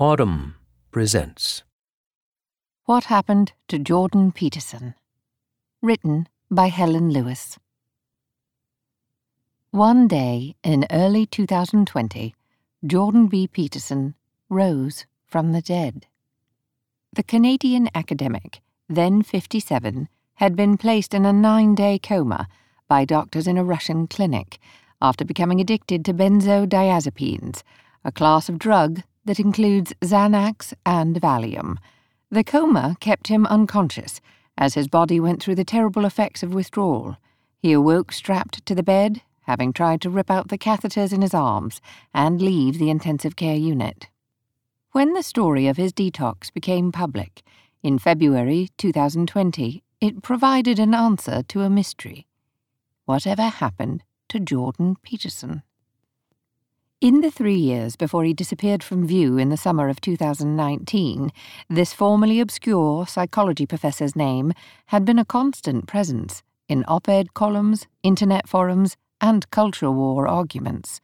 Audm presents What Happened to Jordan Peterson? Written by Helen Lewis. One day in early 2020, Jordan B. Peterson rose from the dead. The Canadian academic, then 57, had been placed in a nine day coma by doctors in a Russian clinic after becoming addicted to benzodiazepines, a class of drug that includes Xanax and Valium. The coma kept him unconscious as his body went through the terrible effects of withdrawal. He awoke strapped to the bed, having tried to rip out the catheters in his arms and leave the intensive care unit. When the story of his detox became public, in February 2020, it provided an answer to a mystery. Whatever happened to Jordan Peterson? In the three years before he disappeared from view in the summer of 2019, this formerly obscure psychology professor's name had been a constant presence in op ed columns, internet forums, and culture war arguments.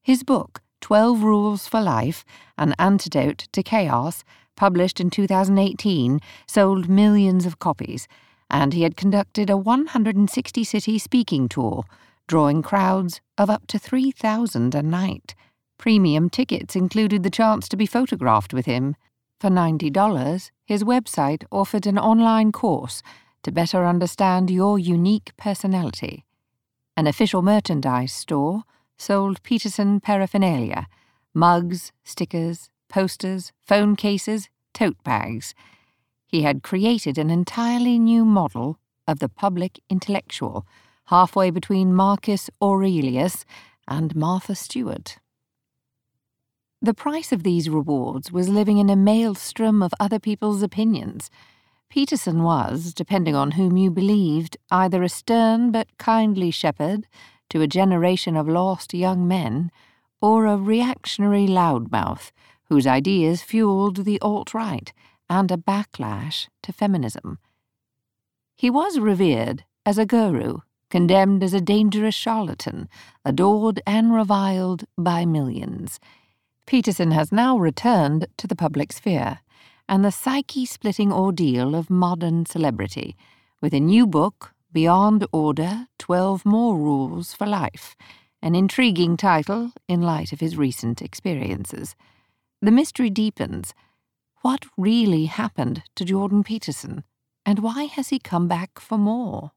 His book, 12 Rules for Life An Antidote to Chaos, published in 2018, sold millions of copies, and he had conducted a 160 city speaking tour drawing crowds of up to 3,000 a night. Premium tickets included the chance to be photographed with him. For $90, his website offered an online course to better understand your unique personality. An official merchandise store sold Peterson paraphernalia mugs, stickers, posters, phone cases, tote bags. He had created an entirely new model of the public intellectual halfway between Marcus Aurelius and Martha Stewart. The price of these rewards was living in a maelstrom of other people's opinions. Peterson was, depending on whom you believed, either a stern but kindly shepherd to a generation of lost young men, or a reactionary loudmouth whose ideas fueled the alt right and a backlash to feminism. He was revered as a guru condemned as a dangerous charlatan, adored and reviled by millions. Peterson has now returned to the public sphere and the psyche splitting ordeal of modern celebrity with a new book, Beyond Order 12 More Rules for Life, an intriguing title in light of his recent experiences. The mystery deepens. What really happened to Jordan Peterson, and why has he come back for more?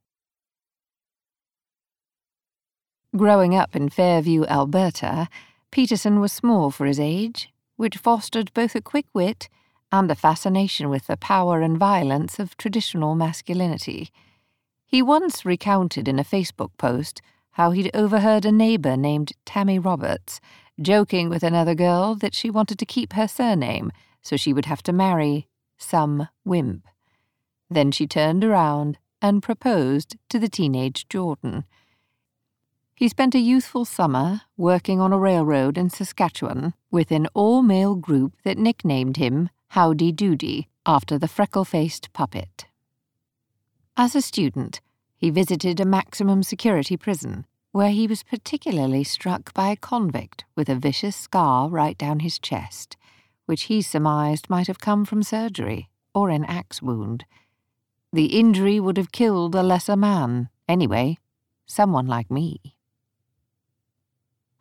Growing up in Fairview, Alberta, Peterson was small for his age, which fostered both a quick wit and a fascination with the power and violence of traditional masculinity. He once recounted in a Facebook post how he'd overheard a neighbour named Tammy Roberts joking with another girl that she wanted to keep her surname so she would have to marry some wimp. Then she turned around and proposed to the teenage Jordan. He spent a youthful summer working on a railroad in Saskatchewan with an all male group that nicknamed him Howdy Doody after the freckle faced puppet. As a student, he visited a maximum security prison where he was particularly struck by a convict with a vicious scar right down his chest, which he surmised might have come from surgery or an axe wound. The injury would have killed a lesser man, anyway, someone like me.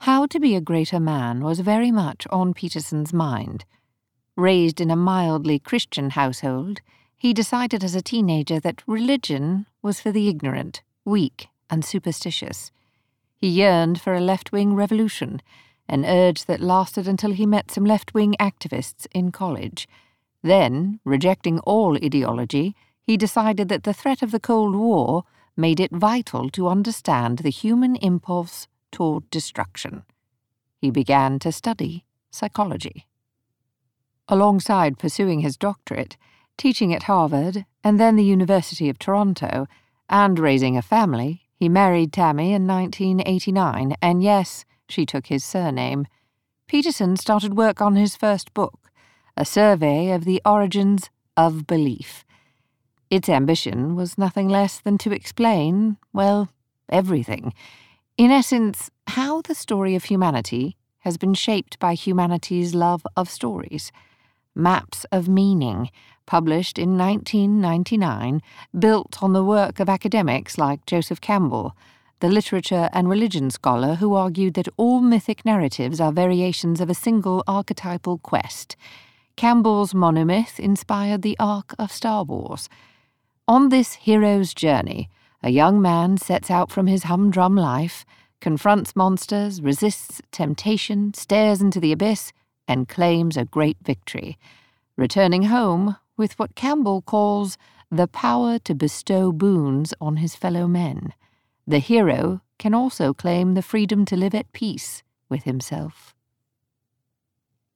How to be a greater man was very much on Peterson's mind. Raised in a mildly Christian household, he decided as a teenager that religion was for the ignorant, weak, and superstitious. He yearned for a left wing revolution, an urge that lasted until he met some left wing activists in college. Then, rejecting all ideology, he decided that the threat of the Cold War made it vital to understand the human impulse toward destruction. He began to study psychology. Alongside pursuing his doctorate, teaching at Harvard and then the University of Toronto, and raising a family, he married Tammy in 1989, and yes, she took his surname. Peterson started work on his first book, a survey of the origins of belief. Its ambition was nothing less than to explain, well, everything in essence, how the story of humanity has been shaped by humanity's love of stories. Maps of Meaning, published in 1999, built on the work of academics like Joseph Campbell, the literature and religion scholar who argued that all mythic narratives are variations of a single archetypal quest. Campbell's monomyth inspired the arc of Star Wars. On this hero's journey, a young man sets out from his humdrum life, confronts monsters, resists temptation, stares into the abyss, and claims a great victory, returning home with what Campbell calls the power to bestow boons on his fellow men. The hero can also claim the freedom to live at peace with himself.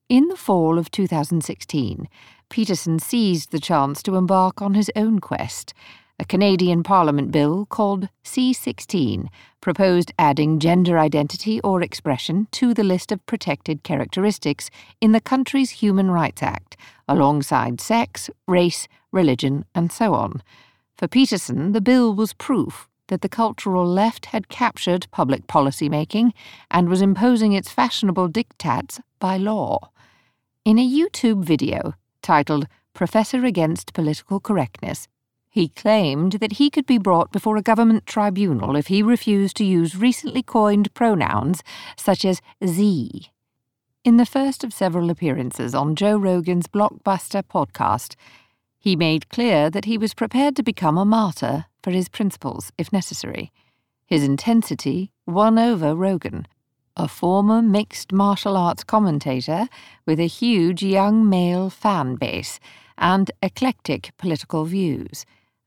In the fall of 2016, Peterson seized the chance to embark on his own quest. A Canadian Parliament bill called C16 proposed adding gender identity or expression to the list of protected characteristics in the country's Human Rights Act, alongside sex, race, religion, and so on. For Peterson, the bill was proof that the cultural left had captured public policy making and was imposing its fashionable diktats by law. In a YouTube video titled Professor Against Political Correctness, he claimed that he could be brought before a government tribunal if he refused to use recently coined pronouns such as ze. In the first of several appearances on Joe Rogan's blockbuster podcast, he made clear that he was prepared to become a martyr for his principles if necessary. His intensity won over Rogan, a former mixed martial arts commentator with a huge young male fan base and eclectic political views.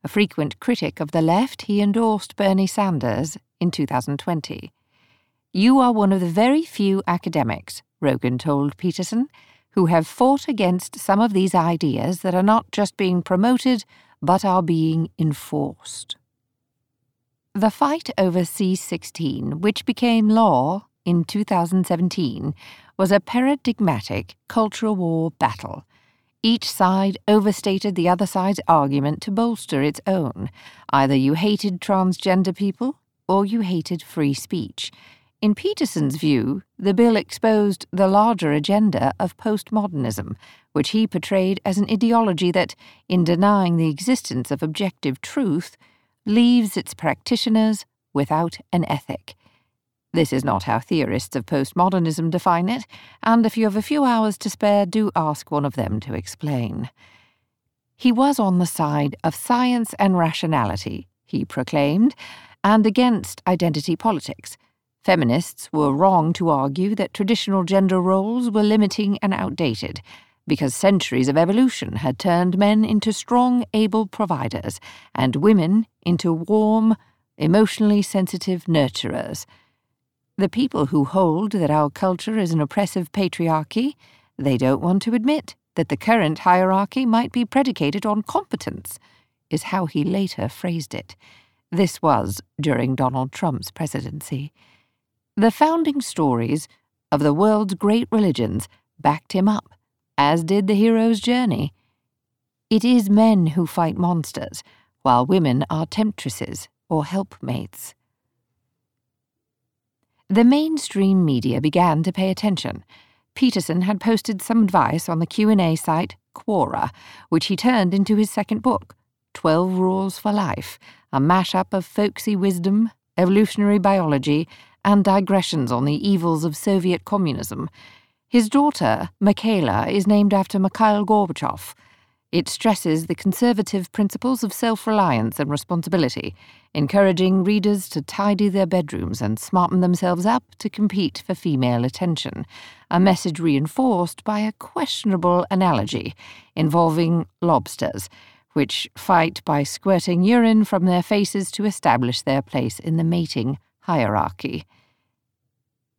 Frequent critic of the left, he endorsed Bernie Sanders in 2020. You are one of the very few academics, Rogan told Peterson, who have fought against some of these ideas that are not just being promoted, but are being enforced. The fight over C16, which became law in 2017 was a paradigmatic cultural war battle. Each side overstated the other side's argument to bolster its own. Either you hated transgender people or you hated free speech. In Peterson's view, the bill exposed the larger agenda of postmodernism, which he portrayed as an ideology that, in denying the existence of objective truth, leaves its practitioners without an ethic. This is not how theorists of postmodernism define it, and if you have a few hours to spare, do ask one of them to explain. He was on the side of science and rationality, he proclaimed, and against identity politics. Feminists were wrong to argue that traditional gender roles were limiting and outdated, because centuries of evolution had turned men into strong, able providers, and women into warm, emotionally sensitive nurturers. The people who hold that our culture is an oppressive patriarchy, they don't want to admit that the current hierarchy might be predicated on competence, is how he later phrased it. This was during Donald Trump's presidency. The founding stories of the world's great religions backed him up, as did the hero's journey. It is men who fight monsters, while women are temptresses or helpmates. The mainstream media began to pay attention. Peterson had posted some advice on the Q&A site Quora, which he turned into his second book, 12 Rules for Life, a mashup of folksy wisdom, evolutionary biology, and digressions on the evils of Soviet communism. His daughter, Michaela, is named after Mikhail Gorbachev, it stresses the conservative principles of self reliance and responsibility, encouraging readers to tidy their bedrooms and smarten themselves up to compete for female attention, a message reinforced by a questionable analogy involving lobsters, which fight by squirting urine from their faces to establish their place in the mating hierarchy.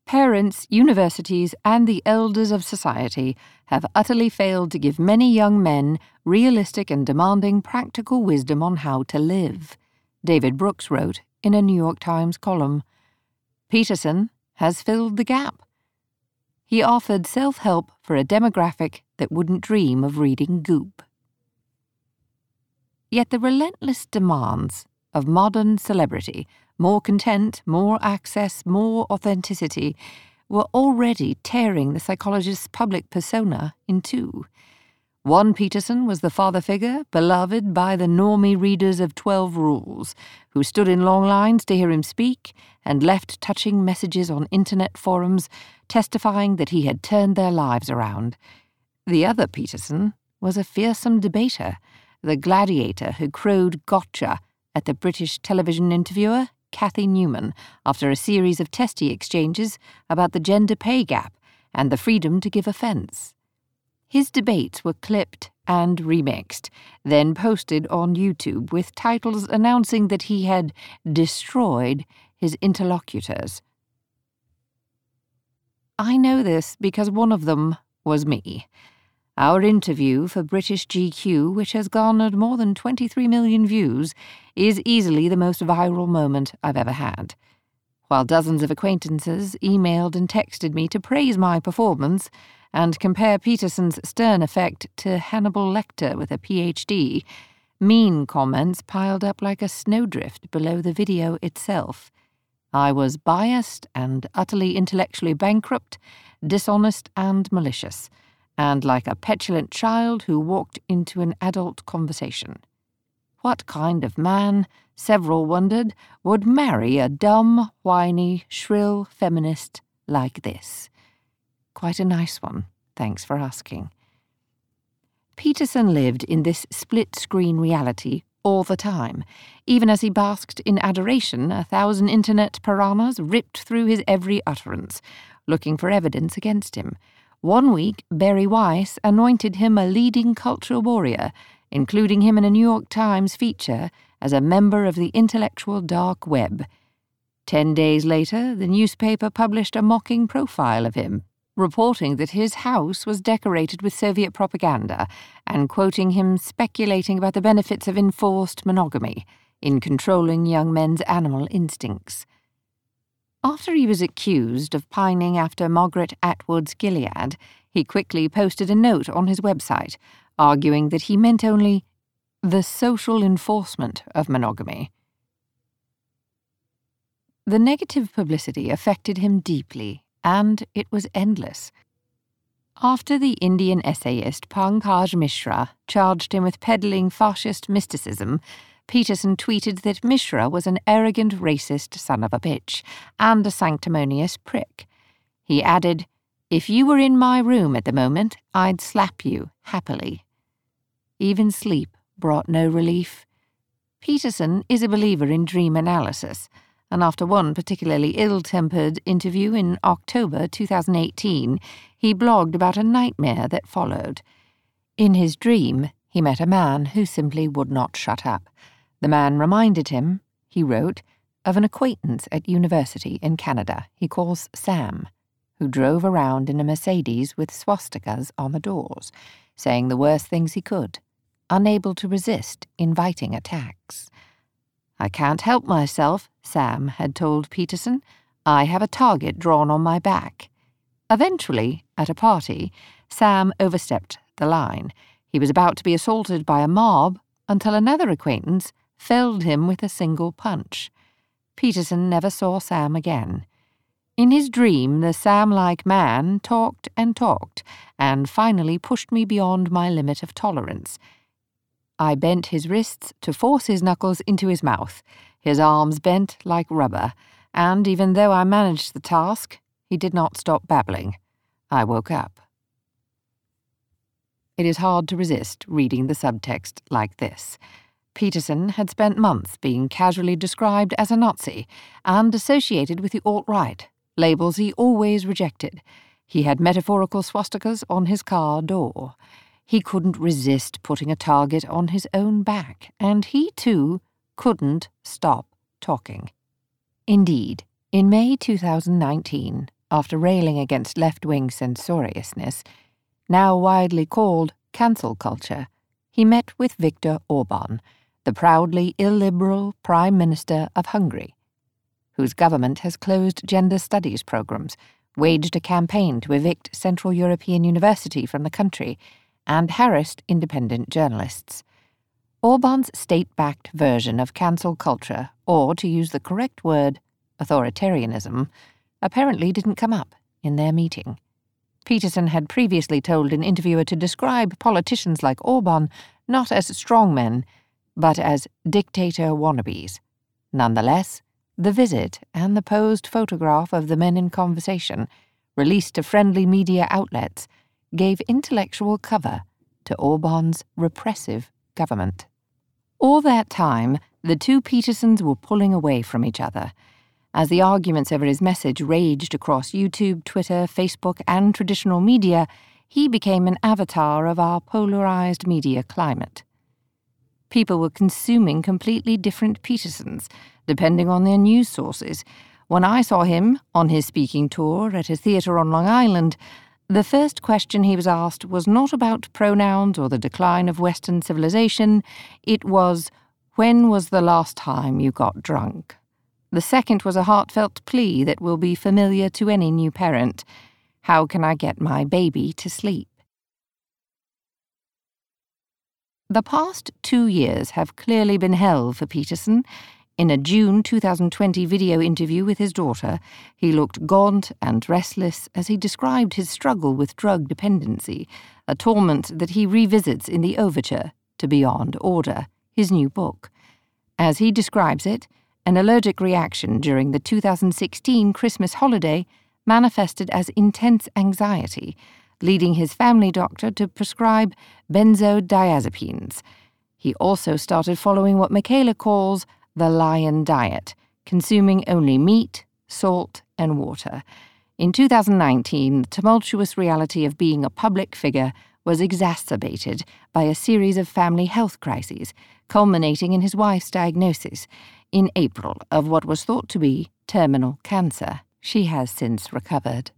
Parents, universities, and the elders of society have utterly failed to give many young men realistic and demanding practical wisdom on how to live, David Brooks wrote in a New York Times column. Peterson has filled the gap. He offered self help for a demographic that wouldn't dream of reading Goop. Yet the relentless demands of modern celebrity more content, more access, more authenticity, were already tearing the psychologist's public persona in two. One Peterson was the father figure, beloved by the normie readers of Twelve Rules, who stood in long lines to hear him speak and left touching messages on internet forums testifying that he had turned their lives around. The other Peterson was a fearsome debater, the gladiator who crowed gotcha at the British television interviewer Cathy Newman after a series of testy exchanges about the gender pay gap and the freedom to give offence. His debates were clipped and remixed, then posted on YouTube with titles announcing that he had destroyed his interlocutors. I know this because one of them was me. Our interview for British GQ, which has garnered more than 23 million views, is easily the most viral moment I've ever had. While dozens of acquaintances emailed and texted me to praise my performance and compare Peterson's stern effect to Hannibal Lecter with a PhD, mean comments piled up like a snowdrift below the video itself. I was biased and utterly intellectually bankrupt, dishonest and malicious and like a petulant child who walked into an adult conversation. What kind of man, several wondered, would marry a dumb, whiny, shrill feminist like this? Quite a nice one, thanks for asking. Peterson lived in this split screen reality all the time. Even as he basked in adoration, a thousand internet piranhas ripped through his every utterance, looking for evidence against him one week, Bari Weiss anointed him a leading cultural warrior, including him in a New York Times feature as a member of the intellectual dark web. Ten days later, the newspaper published a mocking profile of him, reporting that his house was decorated with Soviet propaganda and quoting him speculating about the benefits of enforced monogamy in controlling young men's animal instincts. After he was accused of pining after Margaret Atwood's Gilead, he quickly posted a note on his website, arguing that he meant only the social enforcement of monogamy. The negative publicity affected him deeply, and it was endless. After the Indian essayist Pankaj Mishra charged him with peddling fascist mysticism, Peterson tweeted that Mishra was an arrogant racist son of a bitch and a sanctimonious prick. He added, If you were in my room at the moment, I'd slap you happily. Even sleep brought no relief. Peterson is a believer in dream analysis, and after one particularly ill tempered interview in October 2018, he blogged about a nightmare that followed. In his dream, he met a man who simply would not shut up. The man reminded him, he wrote, of an acquaintance at university in Canada he calls Sam, who drove around in a Mercedes with swastikas on the doors, saying the worst things he could, unable to resist inviting attacks. I can't help myself, Sam had told Peterson. I have a target drawn on my back. Eventually, at a party, Sam overstepped the line. He was about to be assaulted by a mob until another acquaintance felled him with a single punch. Peterson never saw Sam again. In his dream, the Sam like man talked and talked, and finally pushed me beyond my limit of tolerance. I bent his wrists to force his knuckles into his mouth. His arms bent like rubber, and even though I managed the task, he did not stop babbling. I woke up. It is hard to resist reading the subtext like this. Peterson had spent months being casually described as a Nazi and associated with the alt right, labels he always rejected. He had metaphorical swastikas on his car door. He couldn't resist putting a target on his own back, and he, too, couldn't stop talking. Indeed, in May 2019, after railing against left wing censoriousness, now widely called cancel culture, he met with Viktor Orban the proudly illiberal Prime Minister of Hungary, whose government has closed gender studies programs, waged a campaign to evict Central European University from the country, and harassed independent journalists. Orban's state backed version of cancel culture, or to use the correct word, authoritarianism, apparently didn't come up in their meeting. Peterson had previously told an interviewer to describe politicians like Orban not as strongmen, but as dictator wannabes. Nonetheless, the visit and the posed photograph of the men in conversation, released to friendly media outlets, gave intellectual cover to Orban's repressive government. All that time, the two Petersons were pulling away from each other. As the arguments over his message raged across YouTube, Twitter, Facebook, and traditional media, he became an avatar of our polarized media climate. People were consuming completely different Petersons, depending on their news sources. When I saw him on his speaking tour at a theatre on Long Island, the first question he was asked was not about pronouns or the decline of Western civilization, it was, When was the last time you got drunk? The second was a heartfelt plea that will be familiar to any new parent How can I get my baby to sleep? The past two years have clearly been hell for Peterson. In a June 2020 video interview with his daughter, he looked gaunt and restless as he described his struggle with drug dependency, a torment that he revisits in the overture to Beyond Order, his new book. As he describes it, an allergic reaction during the 2016 Christmas holiday manifested as intense anxiety, leading his family doctor to prescribe benzodiazepines. He also started following what Michaela calls the lion diet, consuming only meat, salt, and water. In 2019, the tumultuous reality of being a public figure was exacerbated by a series of family health crises, culminating in his wife's diagnosis in April of what was thought to be terminal cancer. She has since recovered.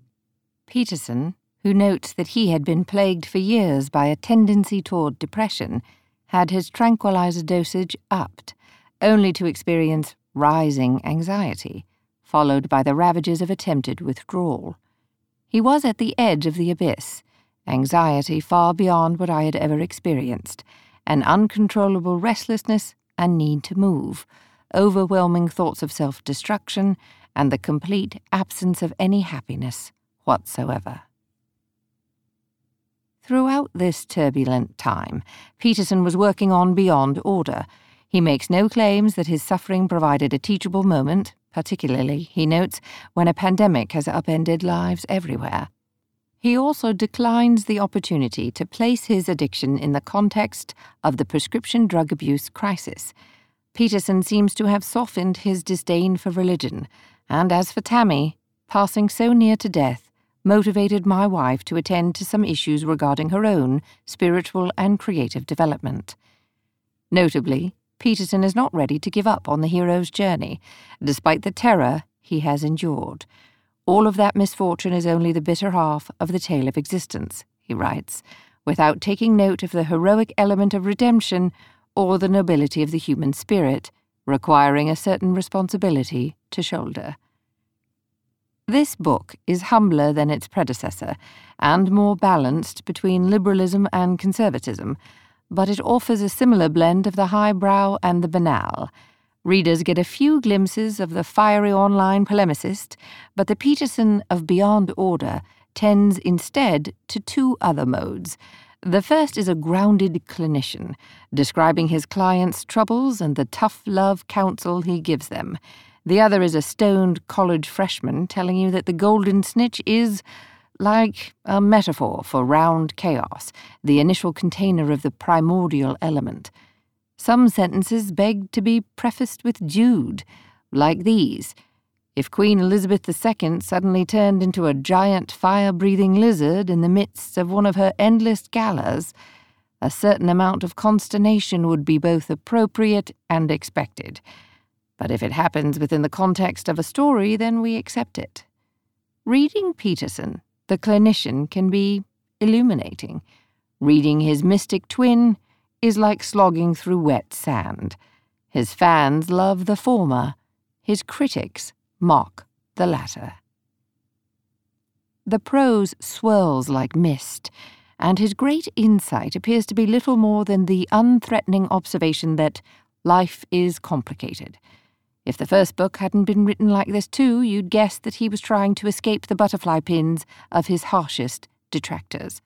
Peterson, who notes that he had been plagued for years by a tendency toward depression, had his tranquilizer dosage upped only to experience rising anxiety, followed by the ravages of attempted withdrawal. He was at the edge of the abyss, anxiety far beyond what I had ever experienced, an uncontrollable restlessness and need to move, overwhelming thoughts of self destruction, and the complete absence of any happiness whatsoever. Throughout this turbulent time, Peterson was working on Beyond Order, he makes no claims that his suffering provided a teachable moment, particularly, he notes, when a pandemic has upended lives everywhere. He also declines the opportunity to place his addiction in the context of the prescription drug abuse crisis. Peterson seems to have softened his disdain for religion, and as for Tammy, passing so near to death motivated my wife to attend to some issues regarding her own spiritual and creative development. Notably, Peterson is not ready to give up on the hero's journey, despite the terror he has endured. All of that misfortune is only the bitter half of the tale of existence, he writes, without taking note of the heroic element of redemption or the nobility of the human spirit, requiring a certain responsibility to shoulder. This book is humbler than its predecessor and more balanced between liberalism and conservatism but it offers a similar blend of the highbrow and the banal. Readers get a few glimpses of the fiery online polemicist, but the Peterson of Beyond Order tends instead to two other modes. The first is a grounded clinician, describing his clients' troubles and the tough love counsel he gives them. The other is a stoned college freshman telling you that the golden snitch is like a metaphor for round chaos, the initial container of the primordial element. Some sentences beg to be prefaced with Jude, like these. If Queen Elizabeth II suddenly turned into a giant fire breathing lizard in the midst of one of her endless galas, a certain amount of consternation would be both appropriate and expected. But if it happens within the context of a story, then we accept it. Reading Peterson the clinician can be illuminating. Reading his mystic twin is like slogging through wet sand. His fans love the former, his critics mock the latter. The prose swirls like mist, and his great insight appears to be little more than the unthreatening observation that life is complicated. If the first book hadn't been written like this too, you'd guess that he was trying to escape the butterfly pins of his harshest detractors.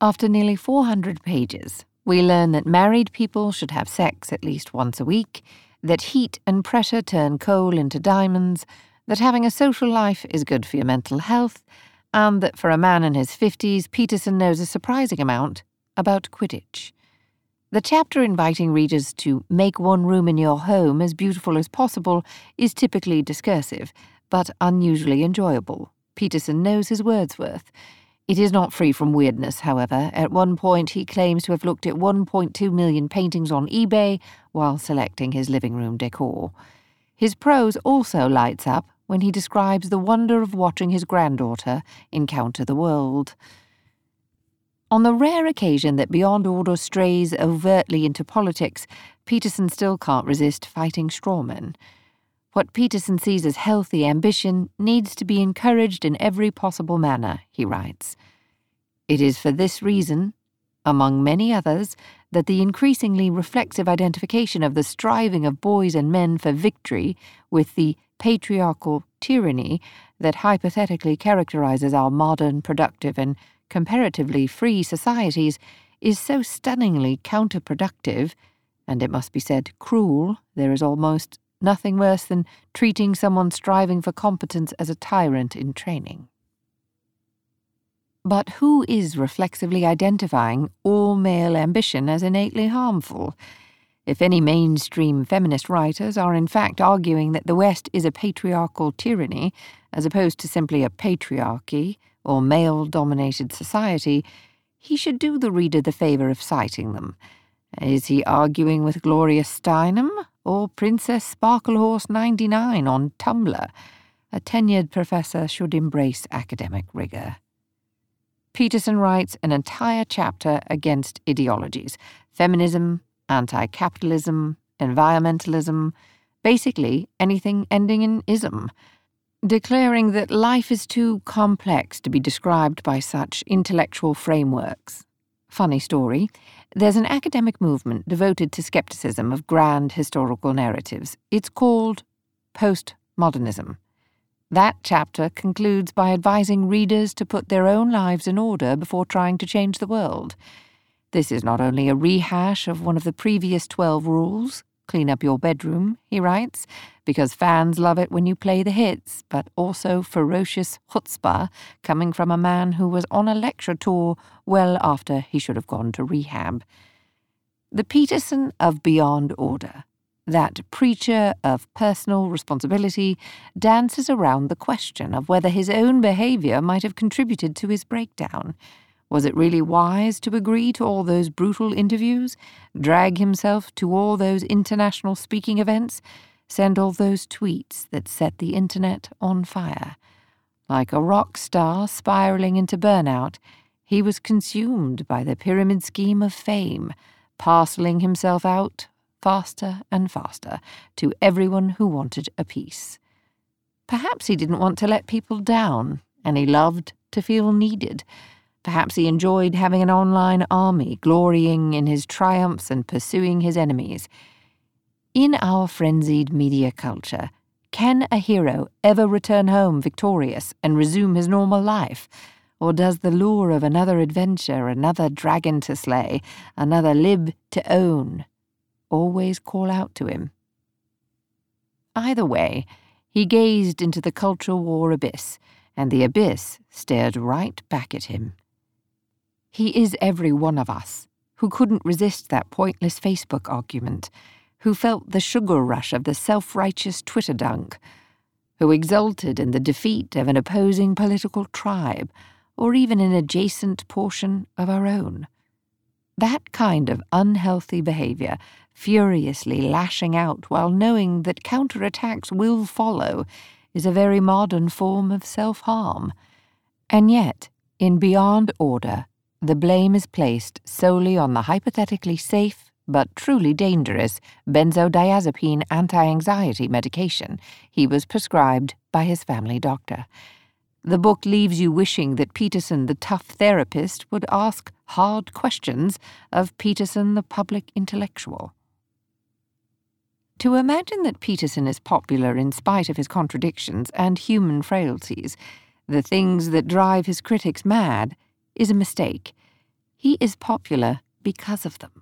After nearly 400 pages, we learn that married people should have sex at least once a week, that heat and pressure turn coal into diamonds, that having a social life is good for your mental health, and that for a man in his 50s, Peterson knows a surprising amount about Quidditch. The chapter inviting readers to make one room in your home as beautiful as possible is typically discursive, but unusually enjoyable. Peterson knows his Wordsworth. It is not free from weirdness, however. At one point, he claims to have looked at 1.2 million paintings on eBay while selecting his living room decor. His prose also lights up when he describes the wonder of watching his granddaughter encounter the world. On the rare occasion that Beyond Order strays overtly into politics, Peterson still can't resist fighting strawmen. What Peterson sees as healthy ambition needs to be encouraged in every possible manner, he writes. It is for this reason, among many others, that the increasingly reflexive identification of the striving of boys and men for victory with the patriarchal tyranny that hypothetically characterizes our modern, productive, and comparatively free societies is so stunningly counterproductive, and it must be said cruel, there is almost nothing worse than treating someone striving for competence as a tyrant in training. But who is reflexively identifying all male ambition as innately harmful? If any mainstream feminist writers are in fact arguing that the West is a patriarchal tyranny, as opposed to simply a patriarchy, or male dominated society, he should do the reader the favour of citing them. Is he arguing with Gloria Steinem or Princess Sparklehorse 99 on Tumblr? A tenured professor should embrace academic rigour. Peterson writes an entire chapter against ideologies feminism, anti capitalism, environmentalism, basically anything ending in ism declaring that life is too complex to be described by such intellectual frameworks. Funny story. There's an academic movement devoted to skepticism of grand historical narratives. It's called postmodernism. That chapter concludes by advising readers to put their own lives in order before trying to change the world. This is not only a rehash of one of the previous 12 rules, Clean up your bedroom, he writes, because fans love it when you play the hits, but also ferocious chutzpah coming from a man who was on a lecture tour well after he should have gone to rehab. The Peterson of Beyond Order, that preacher of personal responsibility, dances around the question of whether his own behaviour might have contributed to his breakdown. Was it really wise to agree to all those brutal interviews, drag himself to all those international speaking events, send all those tweets that set the internet on fire? Like a rock star spiraling into burnout, he was consumed by the pyramid scheme of fame, parceling himself out faster and faster to everyone who wanted a piece. Perhaps he didn't want to let people down, and he loved to feel needed Perhaps he enjoyed having an online army, glorying in his triumphs and pursuing his enemies. In our frenzied media culture, can a hero ever return home victorious and resume his normal life? Or does the lure of another adventure, another dragon to slay, another lib to own, always call out to him? Either way, he gazed into the cultural war abyss, and the abyss stared right back at him. He is every one of us who couldn't resist that pointless Facebook argument, who felt the sugar rush of the self righteous Twitter dunk, who exulted in the defeat of an opposing political tribe or even an adjacent portion of our own. That kind of unhealthy behaviour, furiously lashing out while knowing that counterattacks will follow, is a very modern form of self harm. And yet, in Beyond Order, the blame is placed solely on the hypothetically safe but truly dangerous benzodiazepine anti anxiety medication he was prescribed by his family doctor. The book leaves you wishing that Peterson, the tough therapist, would ask hard questions of Peterson, the public intellectual. To imagine that Peterson is popular in spite of his contradictions and human frailties, the things that drive his critics mad, is a mistake. He is popular because of them.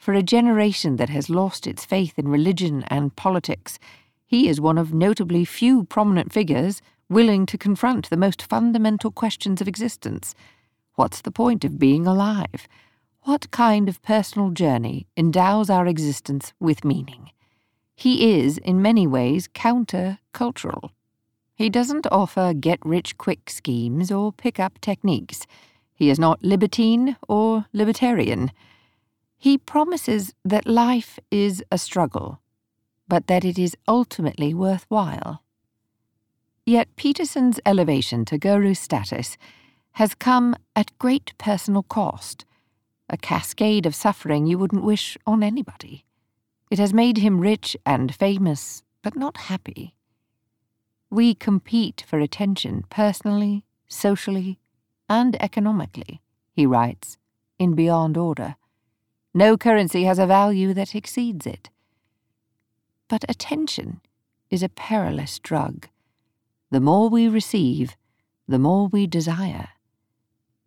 For a generation that has lost its faith in religion and politics, he is one of notably few prominent figures willing to confront the most fundamental questions of existence. What's the point of being alive? What kind of personal journey endows our existence with meaning? He is, in many ways, counter cultural. He doesn't offer get rich quick schemes or pick up techniques. He is not libertine or libertarian. He promises that life is a struggle, but that it is ultimately worthwhile. Yet Peterson's elevation to guru status has come at great personal cost, a cascade of suffering you wouldn't wish on anybody. It has made him rich and famous, but not happy. We compete for attention personally, socially, and economically, he writes, in Beyond Order. No currency has a value that exceeds it. But attention is a perilous drug. The more we receive, the more we desire.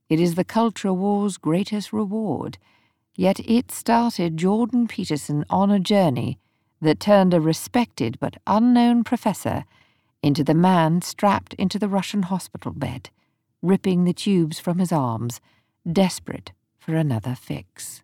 It is the culture war's greatest reward, yet it started Jordan Peterson on a journey that turned a respected but unknown professor into the man strapped into the Russian hospital bed, ripping the tubes from his arms, desperate for another fix.